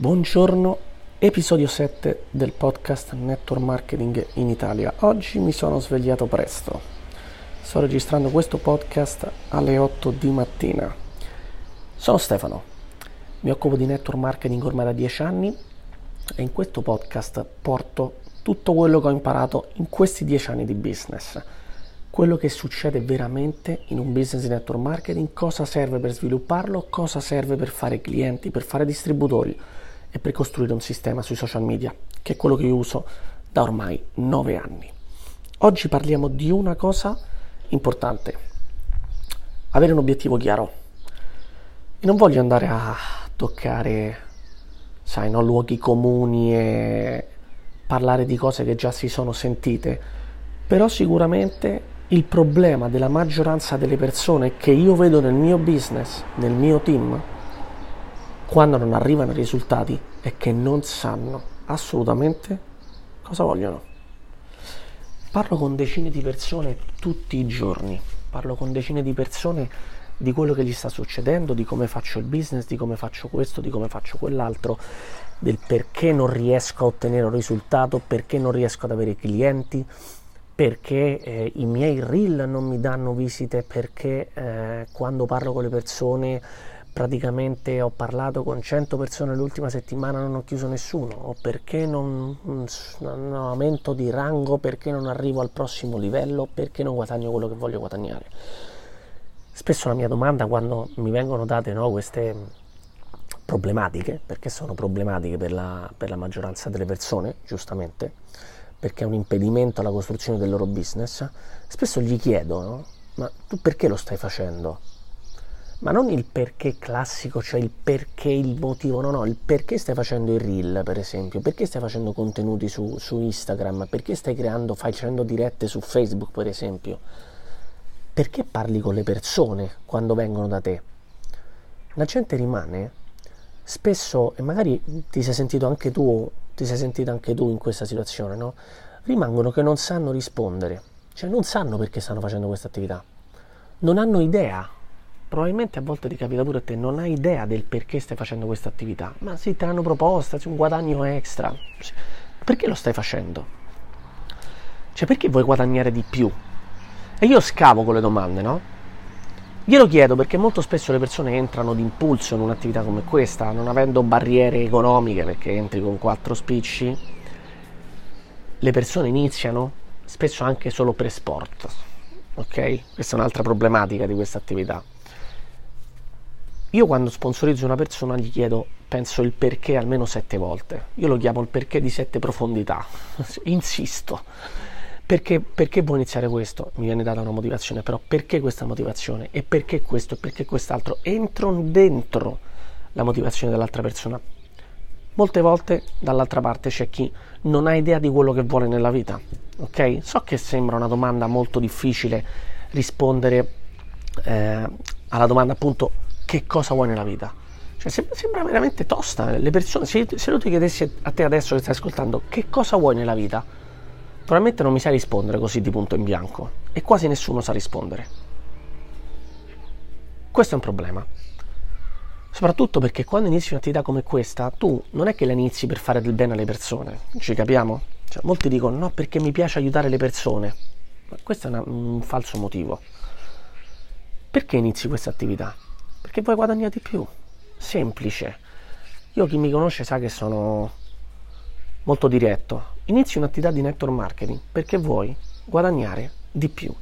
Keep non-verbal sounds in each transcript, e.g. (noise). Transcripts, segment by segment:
Buongiorno, episodio 7 del podcast Network Marketing in Italia. Oggi mi sono svegliato presto. Sto registrando questo podcast alle 8 di mattina. Sono Stefano, mi occupo di network marketing ormai da 10 anni e in questo podcast porto tutto quello che ho imparato in questi 10 anni di business quello che succede veramente in un business di network marketing, cosa serve per svilupparlo, cosa serve per fare clienti, per fare distributori e per costruire un sistema sui social media, che è quello che io uso da ormai 9 anni. Oggi parliamo di una cosa importante, avere un obiettivo chiaro. E non voglio andare a toccare, sai, no, luoghi comuni e parlare di cose che già si sono sentite, però sicuramente il problema della maggioranza delle persone che io vedo nel mio business, nel mio team, quando non arrivano i risultati è che non sanno assolutamente cosa vogliono. Parlo con decine di persone tutti i giorni, parlo con decine di persone di quello che gli sta succedendo, di come faccio il business, di come faccio questo, di come faccio quell'altro, del perché non riesco a ottenere un risultato, perché non riesco ad avere clienti, perché eh, i miei reel non mi danno visite, perché eh, quando parlo con le persone praticamente ho parlato con 100 persone l'ultima settimana non ho chiuso nessuno. O perché non, non aumento di rango perché non arrivo al prossimo livello perché non guadagno quello che voglio guadagnare? Spesso la mia domanda quando mi vengono date no, queste problematiche perché sono problematiche per la, per la maggioranza delle persone giustamente perché è un impedimento alla costruzione del loro business spesso gli chiedo no, ma tu perché lo stai facendo ma non il perché classico, cioè il perché, il motivo, no, no, il perché stai facendo il reel, per esempio, perché stai facendo contenuti su, su Instagram, perché stai creando, facendo dirette su Facebook, per esempio, perché parli con le persone quando vengono da te. La gente rimane spesso, e magari ti sei sentito anche tu, ti sei sentito anche tu in questa situazione, no? Rimangono che non sanno rispondere, cioè non sanno perché stanno facendo questa attività, non hanno idea probabilmente a volte ti capita pure a te, non hai idea del perché stai facendo questa attività, ma sì, te l'hanno proposta, c'è un guadagno extra. Perché lo stai facendo? Cioè, perché vuoi guadagnare di più? E io scavo con le domande, no? Glielo chiedo perché molto spesso le persone entrano d'impulso in un'attività come questa, non avendo barriere economiche, perché entri con quattro spicci, le persone iniziano spesso anche solo per sport, ok? Questa è un'altra problematica di questa attività io quando sponsorizzo una persona gli chiedo, penso, il perché almeno sette volte. Io lo chiamo il perché di sette profondità. (laughs) Insisto. Perché, perché vuoi iniziare questo? Mi viene data una motivazione, però perché questa motivazione? E perché questo? E perché quest'altro? Entro dentro la motivazione dell'altra persona. Molte volte dall'altra parte c'è chi non ha idea di quello che vuole nella vita. Ok? So che sembra una domanda molto difficile rispondere eh, alla domanda appunto che cosa vuoi nella vita. Cioè, sembra, veramente tosta. Le persone, se, se io ti chiedessi a te adesso che stai ascoltando che cosa vuoi nella vita, probabilmente non mi sai rispondere così di punto in bianco. E quasi nessuno sa rispondere. Questo è un problema. Soprattutto perché quando inizi un'attività come questa, tu non è che la inizi per fare del bene alle persone, ci capiamo? Cioè, molti dicono no perché mi piace aiutare le persone, ma questo è una, un falso motivo. Perché inizi questa attività? Perché vuoi guadagnare di più. Semplice. Io chi mi conosce sa che sono molto diretto. Inizi un'attività di network marketing perché vuoi guadagnare di più.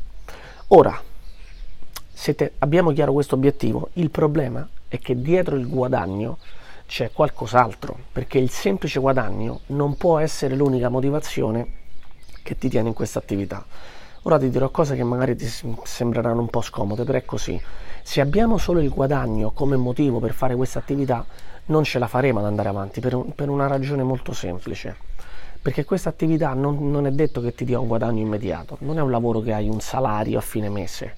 Ora, se te, abbiamo chiaro questo obiettivo, il problema è che dietro il guadagno c'è qualcos'altro, perché il semplice guadagno non può essere l'unica motivazione che ti tiene in questa attività. Ora ti dirò cose che magari ti sembreranno un po' scomode, però è così. Se abbiamo solo il guadagno come motivo per fare questa attività, non ce la faremo ad andare avanti per, un, per una ragione molto semplice. Perché questa attività non, non, è detto che ti dia un guadagno immediato, non è un lavoro che hai un salario a fine mese.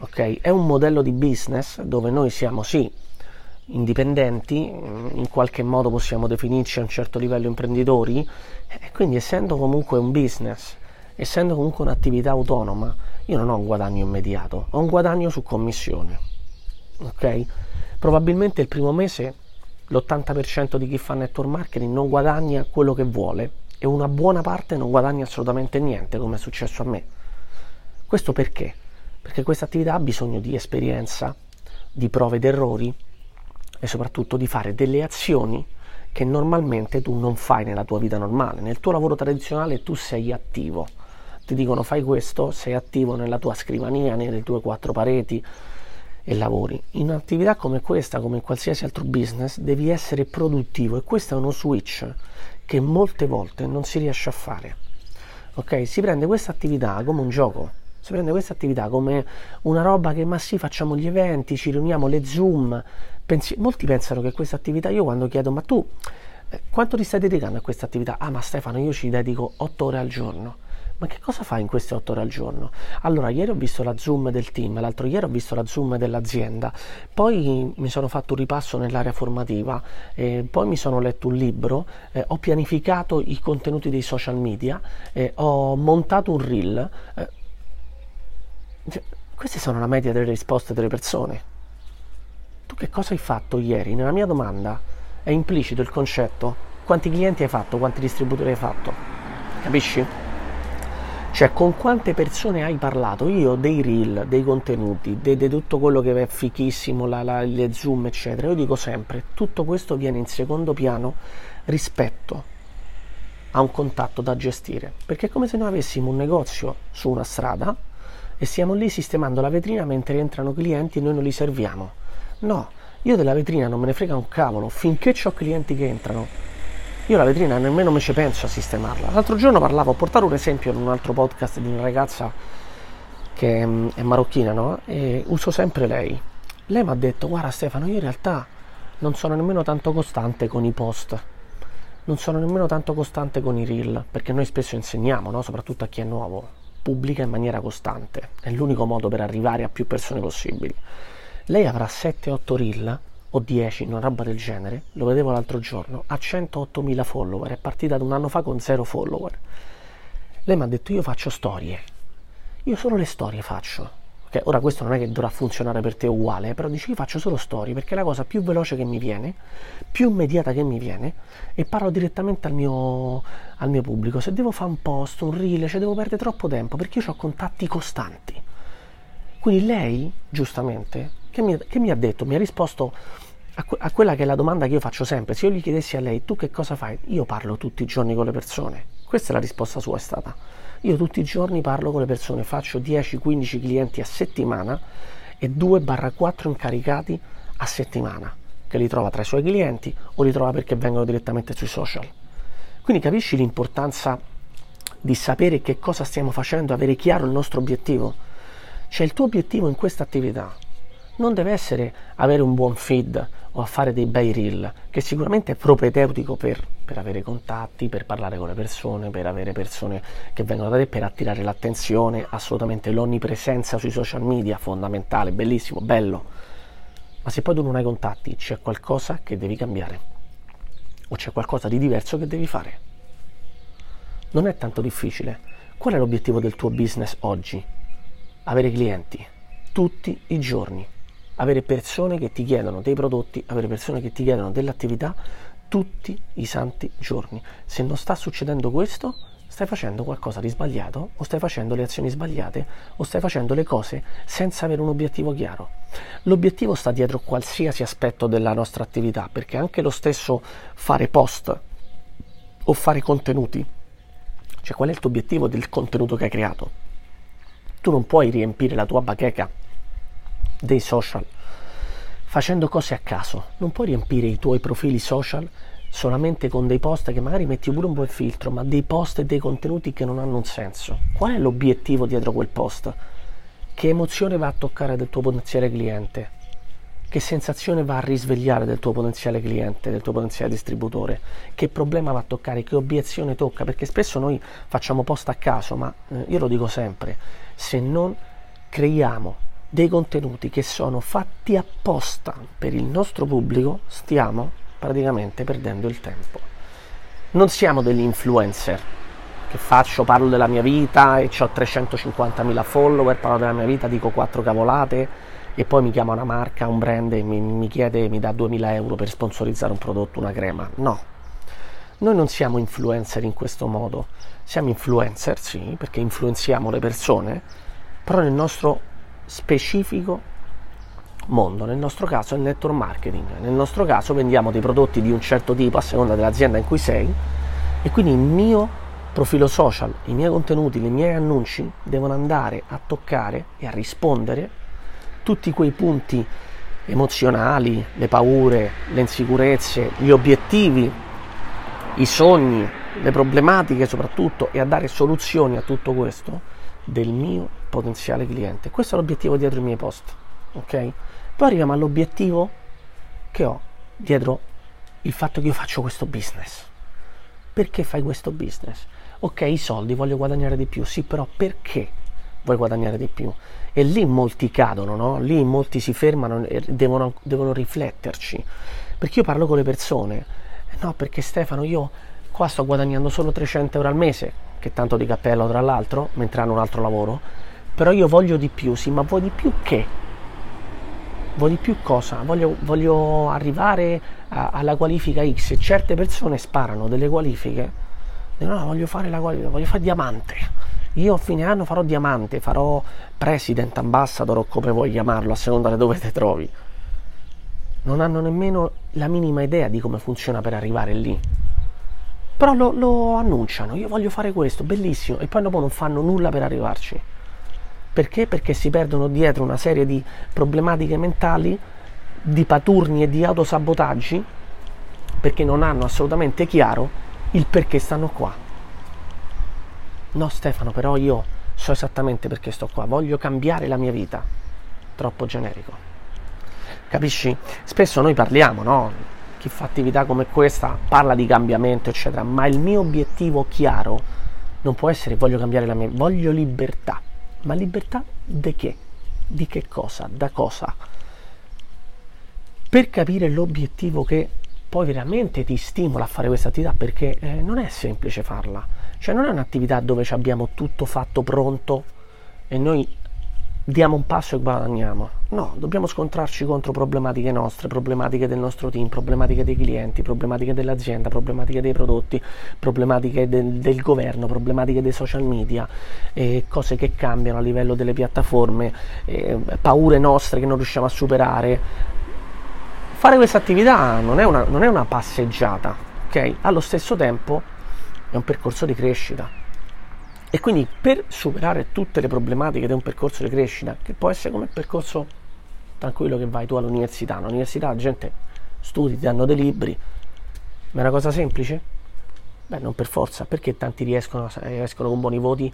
Okay? È un modello di business dove noi siamo sì indipendenti, in qualche modo possiamo definirci a un certo livello imprenditori, e quindi essendo comunque un business essendo comunque un'attività autonoma, io non ho un guadagno immediato, ho un guadagno su commissione. Ok? Probabilmente il primo mese l'80% di chi fa network marketing non guadagna quello che vuole e una buona parte non guadagna assolutamente niente, come è successo a me. Questo perché? Perché questa attività ha bisogno di esperienza, di prove ed errori e soprattutto di fare delle azioni che normalmente tu non fai nella tua vita normale. Nel tuo lavoro tradizionale tu sei attivo. Ti dicono fai questo, sei attivo nella tua scrivania, nelle tue quattro pareti, e lavori. In un'attività come questa, come in qualsiasi altro business, devi essere produttivo e questo è uno switch che molte volte non si riesce a fare. Ok? Si prende questa attività come un gioco, si prende questa attività come una roba che ma sì, facciamo gli eventi, ci riuniamo le Zoom. Pensi, molti pensano che questa attività, io quando chiedo ma tu eh, quanto ti stai dedicando a questa attività? Ah ma Stefano, io ci dedico 8 ore al giorno ma che cosa fai in queste otto ore al giorno? Allora, ieri ho visto la Zoom del team, l'altro ieri ho visto la Zoom dell'azienda, poi mi sono fatto un ripasso nell'area formativa, eh, poi mi sono letto un libro, eh, ho pianificato i contenuti dei social media, eh, ho montato un reel. Eh, cioè, queste sono la media delle risposte delle persone. Tu che cosa hai fatto ieri? Nella mia domanda è implicito il concetto quanti clienti hai fatto, quanti distributori hai fatto. Capisci? Cioè, con quante persone hai parlato? Io dei reel, dei contenuti, di de, tutto quello che è fichissimo, la, la, le zoom, eccetera. Io dico sempre, tutto questo viene in secondo piano rispetto a un contatto da gestire. Perché è come se noi avessimo un negozio su una strada e stiamo lì sistemando la vetrina mentre entrano clienti e noi non li serviamo. No, io della vetrina non me ne frega un cavolo, finché ho clienti che entrano io la vetrina nemmeno me ci penso a sistemarla. L'altro giorno parlavo, ho portato un esempio in un altro podcast di una ragazza che mm, è marocchina, no? E uso sempre lei. Lei mi ha detto, guarda Stefano, io in realtà non sono nemmeno tanto costante con i post, non sono nemmeno tanto costante con i reel, perché noi spesso insegniamo, no? soprattutto a chi è nuovo, pubblica in maniera costante, è l'unico modo per arrivare a più persone possibili. Lei avrà 7-8 reel o 10, una roba del genere, lo vedevo l'altro giorno, ha 108.000 follower, è partita da un anno fa con 0 follower. Lei mi ha detto io faccio storie, io solo le storie faccio. Okay, ora questo non è che dovrà funzionare per te uguale, però dici io faccio solo storie perché è la cosa più veloce che mi viene, più immediata che mi viene e parlo direttamente al mio, al mio pubblico. Se devo fare un post, un reel, cioè devo perdere troppo tempo perché io ho contatti costanti. Quindi lei, giustamente, che mi, che mi ha detto? Mi ha risposto a, a, quella che è la domanda che io faccio sempre. Se io gli chiedessi a lei, tu che cosa fai? Io parlo tutti i giorni con le persone. Questa è la risposta sua è stata. Io tutti i giorni parlo con le persone, faccio 10-15 clienti a settimana e 2-4 incaricati a settimana, che li trova tra i suoi clienti o li trova perché vengono direttamente sui social. Quindi capisci l'importanza di sapere che cosa stiamo facendo, avere chiaro il nostro obiettivo. Cioè il tuo obiettivo in questa attività non deve essere avere un buon feed o a fare dei bei reel, che sicuramente è propedeutico per, per, avere contatti, per parlare con le persone, per avere persone che vengono da te, per attirare l'attenzione, assolutamente l'onnipresenza sui social media, fondamentale, bellissimo, bello. Ma se poi tu non hai contatti, c'è qualcosa che devi cambiare o c'è qualcosa di diverso che devi fare. Non è tanto difficile. Qual è l'obiettivo del tuo business oggi? Avere clienti tutti i giorni avere persone che ti chiedono dei prodotti, avere persone che ti chiedono dell'attività tutti i santi giorni. Se non sta succedendo questo, stai facendo qualcosa di sbagliato o stai facendo le azioni sbagliate o stai facendo le cose senza avere un obiettivo chiaro. L'obiettivo sta dietro qualsiasi aspetto della nostra attività, perché anche lo stesso fare post o fare contenuti, cioè qual è il tuo obiettivo del contenuto che hai creato? Tu non puoi riempire la tua bacheca dei social facendo cose a caso. Non puoi riempire i tuoi profili social solamente con dei post che magari metti pure un buon filtro, ma dei post e dei contenuti che non hanno un senso. Qual è l'obiettivo dietro quel post? Che emozione va a toccare del tuo potenziale cliente? Che sensazione va a risvegliare del tuo potenziale cliente, del tuo potenziale distributore? Che problema va a toccare? Che obiezione tocca? Perché spesso noi facciamo post a caso, ma eh, io lo dico sempre, se non creiamo dei contenuti che sono fatti apposta per il nostro pubblico, stiamo praticamente perdendo il tempo. Non siamo degli influencer che faccio, parlo della mia vita e ho 350.000 follower, parlo della mia vita, dico quattro cavolate e poi mi chiama una marca, un brand e mi, mi chiede, mi dà 2000 euro per sponsorizzare un prodotto, una crema. No, noi non siamo influencer in questo modo, siamo influencer, sì, perché influenziamo le persone, però nel nostro specifico mondo, nel nostro caso è il network marketing, nel nostro caso vendiamo dei prodotti di un certo tipo a seconda dell'azienda in cui sei e quindi il mio profilo social, i miei contenuti, i miei annunci devono andare a toccare e a rispondere tutti quei punti emozionali, le paure, le insicurezze, gli obiettivi, i sogni, le problematiche soprattutto e a dare soluzioni a tutto questo del mio potenziale cliente. Questo è l'obiettivo dietro i miei post, ok? Poi arriviamo all'obiettivo che ho dietro il fatto che io faccio questo business. Perché fai questo business? ok i soldi voglio guadagnare di più, sì però perché vuoi guadagnare di più? E lì molti cadono, no? lì molti si fermano e devono, devono rifletterci, perché io parlo con le persone, eh, no perché Stefano io qua sto guadagnando solo 300 euro al mese, che tanto di cappello tra l'altro, mentre hanno un altro lavoro, però io voglio di più, sì ma vuoi di più che? Vuoi di più cosa? Voglio, voglio arrivare a, alla qualifica X e certe persone sparano delle qualifiche no, voglio fare la qualità, voglio fare diamante. Io a fine anno farò diamante, farò president, ambassador o come vuoi chiamarlo, a seconda di dove ti trovi. Non hanno nemmeno la minima idea di come funziona per arrivare lì. Però lo, lo annunciano, io voglio fare questo, bellissimo, e poi dopo non fanno nulla per arrivarci. Perché? Perché si perdono dietro una serie di problematiche mentali, di paturni e di autosabotaggi, perché non hanno assolutamente chiaro il perché stanno qua. No Stefano, però io so esattamente perché sto qua, voglio cambiare la mia vita. Troppo generico. Capisci? Spesso noi parliamo, no? Chi fa attività come questa parla di cambiamento, eccetera, ma il mio obiettivo chiaro non può essere voglio cambiare la mia vita, voglio libertà. Ma libertà di che? Di che cosa? Da cosa? Per capire l'obiettivo che poi veramente ti stimola a fare questa attività perché eh, non è semplice farla. Cioè non è un'attività dove abbiamo tutto fatto pronto e noi diamo un passo e guadagniamo. No, dobbiamo scontrarci contro problematiche nostre, problematiche del nostro team, problematiche dei clienti, problematiche dell'azienda, problematiche dei prodotti, problematiche de- del governo, problematiche dei social media, eh, cose che cambiano a livello delle piattaforme, eh, paure nostre che non riusciamo a superare, Fare questa attività non è una, non è una passeggiata, ok? Allo stesso tempo è un percorso di crescita. E quindi per superare tutte le problematiche di un percorso di crescita, che può essere come il percorso tranquillo che vai tu all'università, all'università la gente studi, ti danno dei libri, ma è una cosa semplice? Beh, non per forza, perché tanti riescono, escono con buoni voti,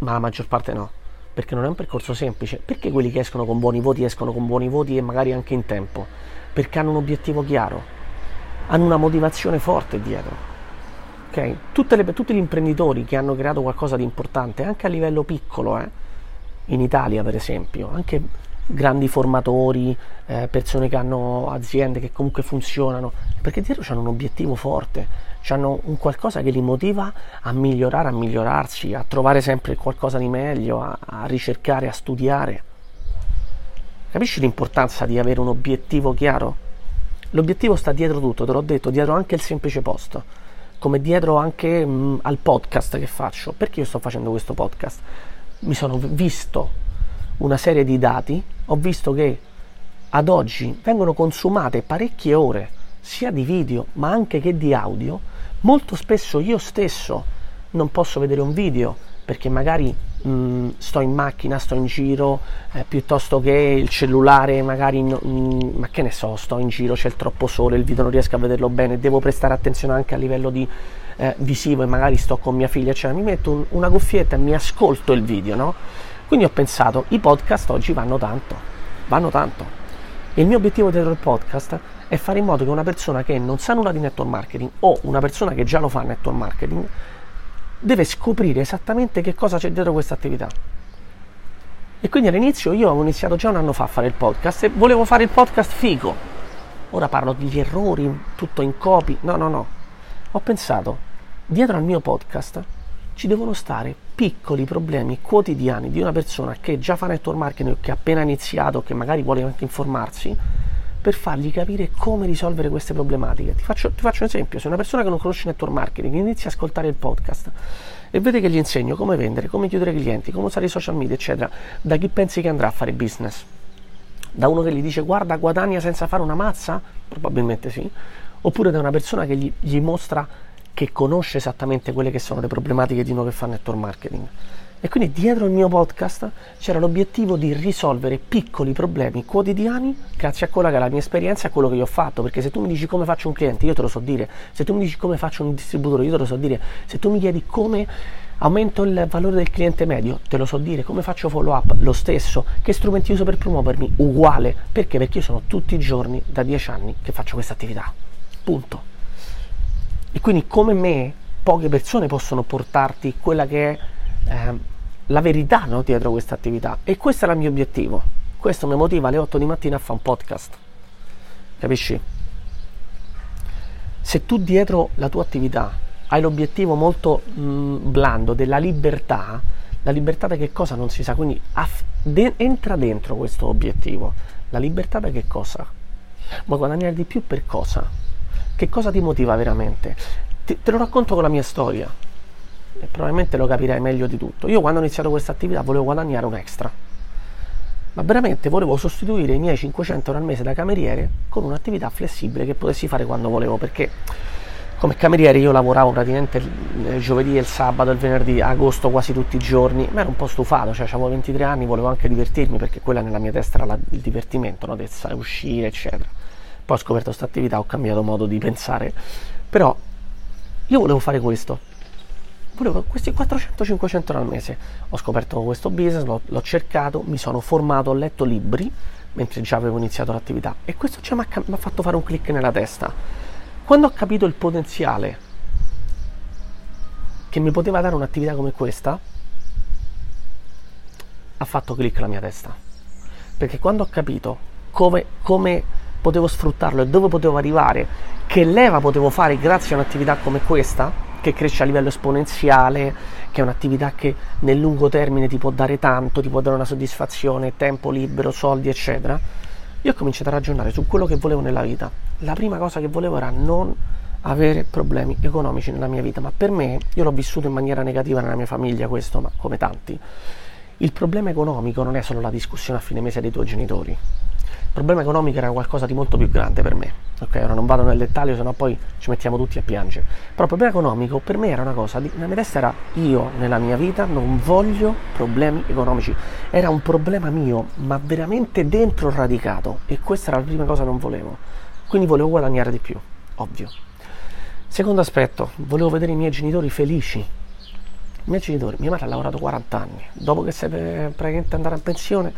ma la maggior parte no? Perché non è un percorso semplice. Perché quelli che escono con buoni voti escono con buoni voti e magari anche in tempo? perché hanno un obiettivo chiaro, hanno una motivazione forte dietro. Okay? Le, tutti gli imprenditori che hanno creato qualcosa di importante, anche a livello piccolo, eh? in Italia per esempio, anche grandi formatori, eh, persone che hanno aziende che comunque funzionano, perché dietro hanno un obiettivo forte, hanno un qualcosa che li motiva a migliorare, a migliorarsi, a trovare sempre qualcosa di meglio, a, a ricercare, a studiare. Capisci l'importanza di avere un obiettivo chiaro? L'obiettivo sta dietro tutto, te l'ho detto, dietro anche il semplice post, come dietro anche mh, mm, al podcast che faccio. Perché io sto facendo questo podcast? Mi sono visto una serie di dati, ho visto che ad oggi vengono consumate parecchie ore, sia di video ma anche che di audio. Molto spesso io stesso non posso vedere un video perché magari mh, mm, sto in macchina, sto in giro, eh, piuttosto che il cellulare, magari, no, mh, ma che ne so, sto in giro, c'è il troppo sole, il video non riesco a vederlo bene, devo prestare attenzione anche a livello di eh, visivo e magari sto con mia figlia, cioè mi metto un, una cuffietta e mi ascolto il video, no? Quindi ho pensato, i podcast oggi vanno tanto, vanno tanto. il mio obiettivo dietro il podcast è fare in modo che una persona che non sa nulla di network marketing o una persona che già lo fa network marketing deve scoprire esattamente che cosa c'è dietro questa attività. E quindi all'inizio io avevo iniziato già un anno fa a fare il podcast e volevo fare il podcast figo. Ora parlo degli errori, tutto in copy. No, no, no. Ho pensato, dietro al mio podcast ci devono stare piccoli problemi quotidiani di una persona che già fa network marketing, che ha appena iniziato, che magari vuole anche informarsi, per fargli capire come risolvere queste problematiche. Ti faccio, ti faccio un esempio, se una persona che non conosce network marketing inizia a ascoltare il podcast e vede che gli insegno come vendere, come chiudere clienti, come usare i social media, eccetera, da chi pensi che andrà a fare business? Da uno che gli dice guarda guadagna senza fare una mazza? Probabilmente sì. Oppure da una persona che gli, gli mostra che conosce esattamente quelle che sono le problematiche di uno che fa network marketing. E quindi dietro il mio podcast c'era l'obiettivo di risolvere piccoli problemi quotidiani grazie a quella che è la mia esperienza e a quello che io ho fatto. Perché se tu mi dici come faccio un cliente, io te lo so dire. Se tu mi dici come faccio un distributore, io te lo so dire. Se tu mi chiedi come aumento il valore del cliente medio, te lo so dire. Come faccio follow up, lo stesso. Che strumenti uso per promuovermi, uguale. Perché? Perché io sono tutti i giorni da dieci anni che faccio questa attività. Punto. E quindi come me, poche persone possono portarti quella che è eh, la verità no, dietro questa attività. E questo era il mio obiettivo. Questo mi motiva alle 8 di mattina a fare un podcast. Capisci? Se tu dietro la tua attività hai l'obiettivo molto mh, mm, blando della libertà, la libertà da che cosa non si sa, quindi aff- de- entra dentro questo obiettivo. La libertà da che cosa? Vuoi guadagnare di più per cosa? Che cosa ti motiva veramente? Ti, te lo racconto con la mia storia e probabilmente lo capirai meglio di tutto. Io quando ho iniziato questa attività volevo guadagnare un extra, ma veramente volevo sostituire i miei 500 euro al mese da cameriere con un'attività flessibile che potessi fare quando volevo, perché come cameriere io lavoravo praticamente il giovedì e il sabato il venerdì, agosto quasi tutti i giorni, ma ero un po' stufato, cioè avevo 23 anni, volevo anche divertirmi perché quella nella mia testa era la, il divertimento, no? uscire eccetera. Poi ho scoperto questa attività, ho cambiato modo di pensare, però io volevo fare questo, volevo questi 400-500 euro al mese. Ho scoperto questo business, l'ho, l'ho, cercato, mi sono formato, ho letto libri mentre già avevo iniziato l'attività e questo cioè, mi ha fatto fare un click nella testa. Quando ho capito il potenziale che mi poteva dare un'attività come questa, ha fatto click la mia testa. Perché quando ho capito come, come potevo sfruttarlo e dove potevo arrivare, che leva potevo fare grazie a un'attività come questa, che cresce a livello esponenziale, che è un'attività che nel lungo termine ti può dare tanto, ti può dare una soddisfazione, tempo libero, soldi, eccetera. Io ho cominciato a ragionare su quello che volevo nella vita. La prima cosa che volevo era non avere problemi economici nella mia vita, ma per me, io l'ho vissuto in maniera negativa nella mia famiglia questo, ma come tanti. Il problema economico non è solo la discussione a fine mese dei tuoi genitori, il problema economico era qualcosa di molto più grande per me. Ok, ora non vado nel dettaglio, sennò poi ci mettiamo tutti a piangere. Però il problema economico per me era una cosa, di, la mia testa era io nella mia vita non voglio problemi economici. Era un problema mio, ma veramente dentro radicato. E questa era la prima cosa che non volevo. Quindi volevo guadagnare di più, ovvio. Secondo aspetto, volevo vedere i miei genitori felici. I miei genitori, mia madre ha lavorato 40 anni, dopo che si è praticamente andata in pensione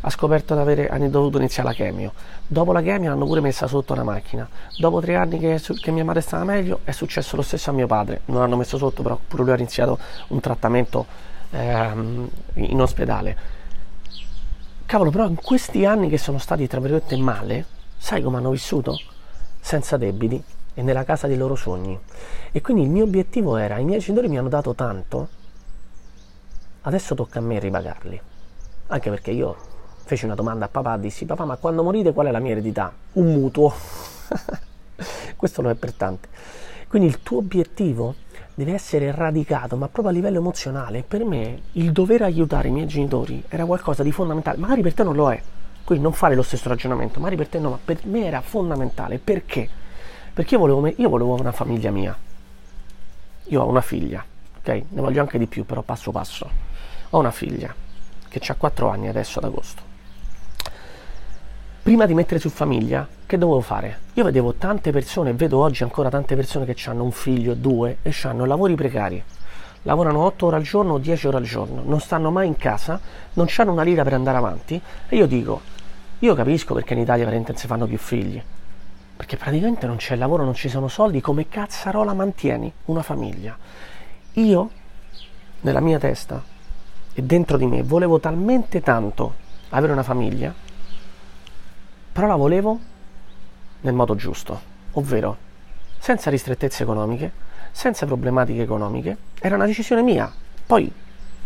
ha scoperto di avere hanno dovuto iniziare la chemio. Dopo la chemio l'hanno pure messa sotto una macchina. Dopo tre anni che, che, mia madre stava meglio è successo lo stesso a mio padre. Non l'hanno messo sotto, però pure lui ha iniziato un trattamento ehm, in ospedale. Cavolo, però in questi anni che sono stati tra virgolette male, sai come hanno vissuto? Senza debiti e nella casa dei loro sogni. E quindi il mio obiettivo era, i miei genitori mi hanno dato tanto, adesso tocca a me ripagarli. Anche perché io feci una domanda a papà, dissi papà ma quando morite qual è la mia eredità? Un mutuo. (laughs) Questo lo è per tanti. Quindi il tuo obiettivo deve essere radicato, ma proprio a livello emozionale. Per me il dover aiutare i miei genitori era qualcosa di fondamentale, magari per te non lo è, quindi non fare lo stesso ragionamento, magari per te no, ma per me era fondamentale. Perché? Perché io volevo, io volevo una famiglia mia. Io ho una figlia, ok? Ne voglio anche di più, però passo passo. Ho una figlia che ha 4 anni adesso ad agosto prima di mettere su famiglia, che dovevo fare? Io vedevo tante persone, vedo oggi ancora tante persone che hanno un figlio, due, e hanno lavori precari. Lavorano 8 ore al giorno o 10 ore al giorno, non stanno mai in casa, non hanno una lira per andare avanti. E io dico, io capisco perché in Italia veramente non si fanno più figli. Perché praticamente non c'è lavoro, non ci sono soldi, come cazzarola mantieni una famiglia? Io, nella mia testa e dentro di me, volevo talmente tanto avere una famiglia però la volevo nel modo giusto, ovvero senza ristrettezze economiche, senza problematiche economiche, era una decisione mia. Poi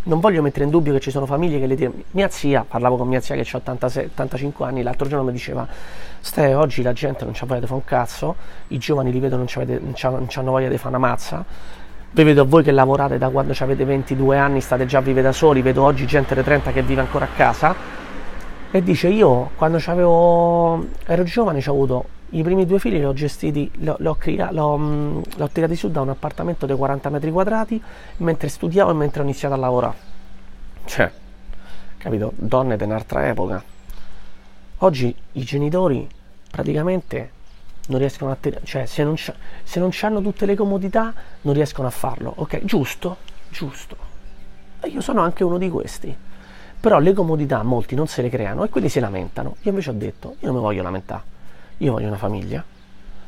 non voglio mettere in dubbio che ci sono famiglie che le dicono. Mia zia, parlavo con mia zia che ha 86, 85 anni, l'altro giorno mi diceva: Ste, oggi la gente non c'ha voglia di fare un cazzo, i giovani li vedo non, non, hanno voglia di fare una mazza. Vi vedo voi che lavorate da quando avete 22 anni, state già a vivere da soli, vedo oggi gente di 30 che vive ancora a casa. E dice: Io quando ero giovane ho avuto i primi due figli li ho gestiti, l'ho, l'ho, l'ho, mm, l'ho tirati su da un appartamento di 40 metri quadrati mentre studiavo e mentre ho iniziato a lavorare. Cioè, capito? Donne di un'altra epoca. Oggi i genitori praticamente non riescono a tenere, cioè se non, se non hanno tutte le comodità non riescono a farlo, ok? Giusto, giusto. E io sono anche uno di questi. Però le comodità molti non se le creano e quindi si lamentano. Io invece ho detto, io non mi voglio lamentare io voglio una famiglia,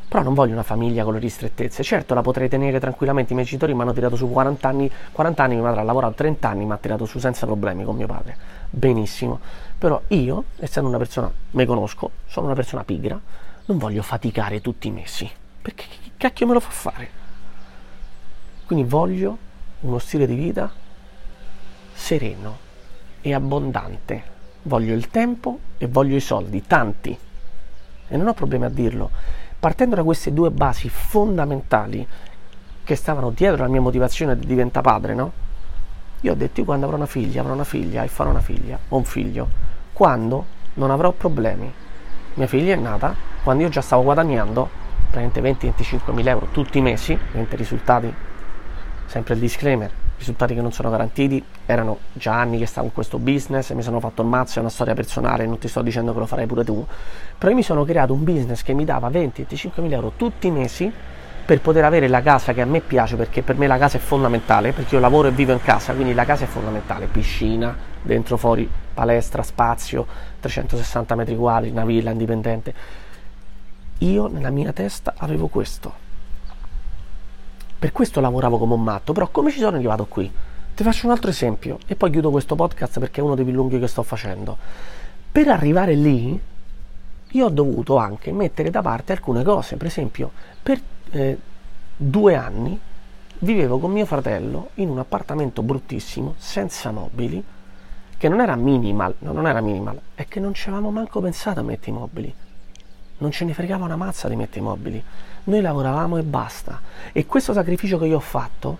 però non voglio una famiglia con le ristrettezze. Certo, la potrei tenere tranquillamente. I miei genitori mi hanno tirato su 40 anni, 40 anni mia madre ha lavorato 30 anni, mi ha tirato su senza problemi con mio padre. Benissimo. Però io, essendo una persona, me conosco, sono una persona pigra, non voglio faticare tutti i mesi. Perché che cacchio me lo fa fare? Quindi voglio uno stile di vita sereno e abbondante. Voglio il tempo e voglio i soldi, tanti e non ho problemi a dirlo, partendo da queste due basi fondamentali che stavano dietro la mia motivazione di diventare padre, no? Io ho detto io quando avrò una figlia, avrò una figlia e farò una figlia o un figlio, quando non avrò problemi. Mia figlia è nata quando io già stavo guadagnando praticamente 20-25 mila euro tutti i mesi, ovviamente risultati, sempre il disclaimer, risultati che non sono garantiti, erano già anni che stavo in questo business, mi sono fatto il mazzo, è una storia personale, non ti sto dicendo che lo farai pure tu, però io mi sono creato un business che mi dava 20-25 mila euro tutti i mesi per poter avere la casa che a me piace, perché per me la casa è fondamentale, perché io lavoro e vivo in casa, quindi la casa è fondamentale, piscina, dentro, fuori, palestra, spazio, 360 metri quadri, una villa indipendente. Io nella mia testa avevo questo per questo lavoravo come un matto, però come ci sono arrivato qui? Ti faccio un altro esempio e poi chiudo questo podcast perché è uno dei più lunghi che sto facendo. Per arrivare lì io ho dovuto anche mettere da parte alcune cose, per esempio per eh, due anni vivevo con mio fratello in un appartamento bruttissimo, senza mobili, che non era minimal, no, non era minimal, è che non ci avevamo manco pensato a mettere i mobili. Non ce ne fregava una mazza di mettere i mobili noi lavoravamo e basta. E questo sacrificio che io ho fatto,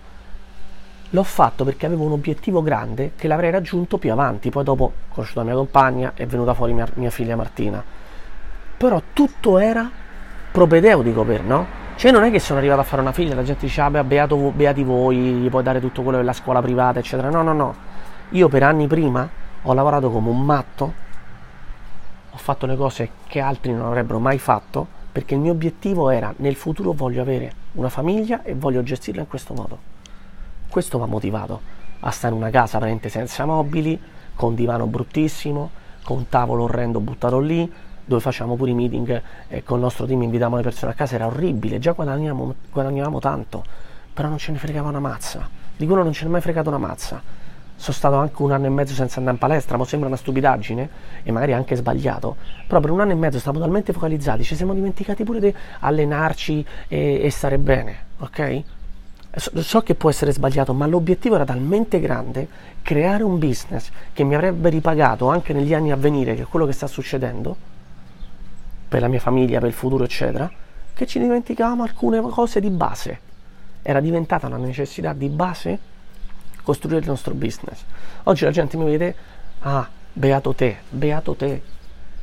l'ho fatto perché avevo un obiettivo grande che l'avrei raggiunto più avanti. Poi dopo ho conosciuto la mia compagna, è venuta fuori mia, mia figlia Martina. Però tutto era propedeutico per, no? Cioè non è che sono arrivato a fare una figlia, la gente dice, ah beh, beato, beati voi, gli puoi dare tutto quello della scuola privata, eccetera. No, no, no. Io per anni prima ho lavorato come un matto, ho fatto le cose che altri non avrebbero mai fatto perché il mio obiettivo era nel futuro voglio avere una famiglia e voglio gestirla in questo modo. Questo mi ha motivato a stare in una casa veramente senza mobili, con divano bruttissimo, con tavolo orrendo buttato lì, dove facciamo pure i meeting e con il nostro team invitiamo le persone a casa, era orribile, già guadagnavamo, guadagnavamo tanto, però non ce ne fregava una mazza, di quello non ce ne è mai fregato una mazza sono stato anche un anno e mezzo senza andare in palestra, ma sembra una stupidaggine e magari anche sbagliato, però per un anno e mezzo stavamo talmente focalizzati, ci siamo dimenticati pure di allenarci e, e stare bene, ok? So, so che può essere sbagliato, ma l'obiettivo era talmente grande creare un business che mi avrebbe ripagato anche negli anni a venire, che è quello che sta succedendo, per la mia famiglia, per il futuro, eccetera, che ci dimenticavamo alcune cose di base. Era diventata una necessità di base costruire il nostro business. Oggi la gente mi vede, ah, beato te, beato te.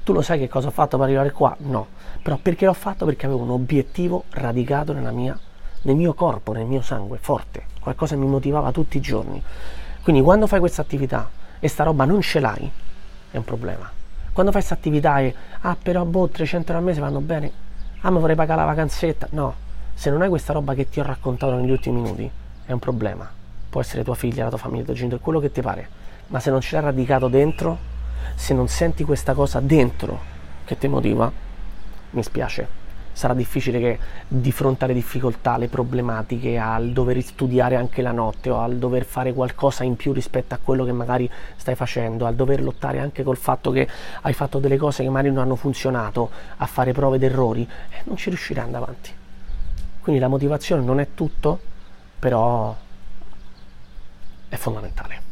Tu lo sai che cosa ho fatto per arrivare qua? No, però perché l'ho fatto? Perché avevo un obiettivo radicato mia, nel mio corpo, nel mio sangue, forte, qualcosa mi motivava tutti i giorni. Quindi quando fai questa attività e sta roba non ce l'hai, è un problema. Quando fai questa attività e, ah però boh, 300 euro al mese vanno bene, ah ma vorrei pagare la vacanzetta, no, se non hai questa roba che ti ho raccontato negli ultimi minuti, è un problema può essere tua figlia, la tua famiglia, il tuo genitore, quello che ti pare, ma se non ce l'hai radicato dentro, se non senti questa cosa dentro che ti motiva, mi spiace. Sarà difficile che di fronte alle difficoltà, alle problematiche, al dover studiare anche la notte o al dover fare qualcosa in più rispetto a quello che magari stai facendo, al dover lottare anche col fatto che hai fatto delle cose che magari non hanno funzionato, a fare prove ed errori, eh, non ci riuscirai ad andare avanti. Quindi la motivazione non è tutto, però è fondamentale.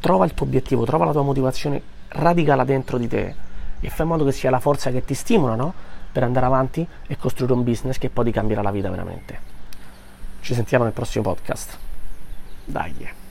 trova il tuo obiettivo, trova la tua motivazione, radicala dentro di te e fai in modo che sia la forza che ti stimola no? per andare avanti e costruire un business che poi ti cambierà la vita veramente. Ci sentiamo nel prossimo podcast. Dai.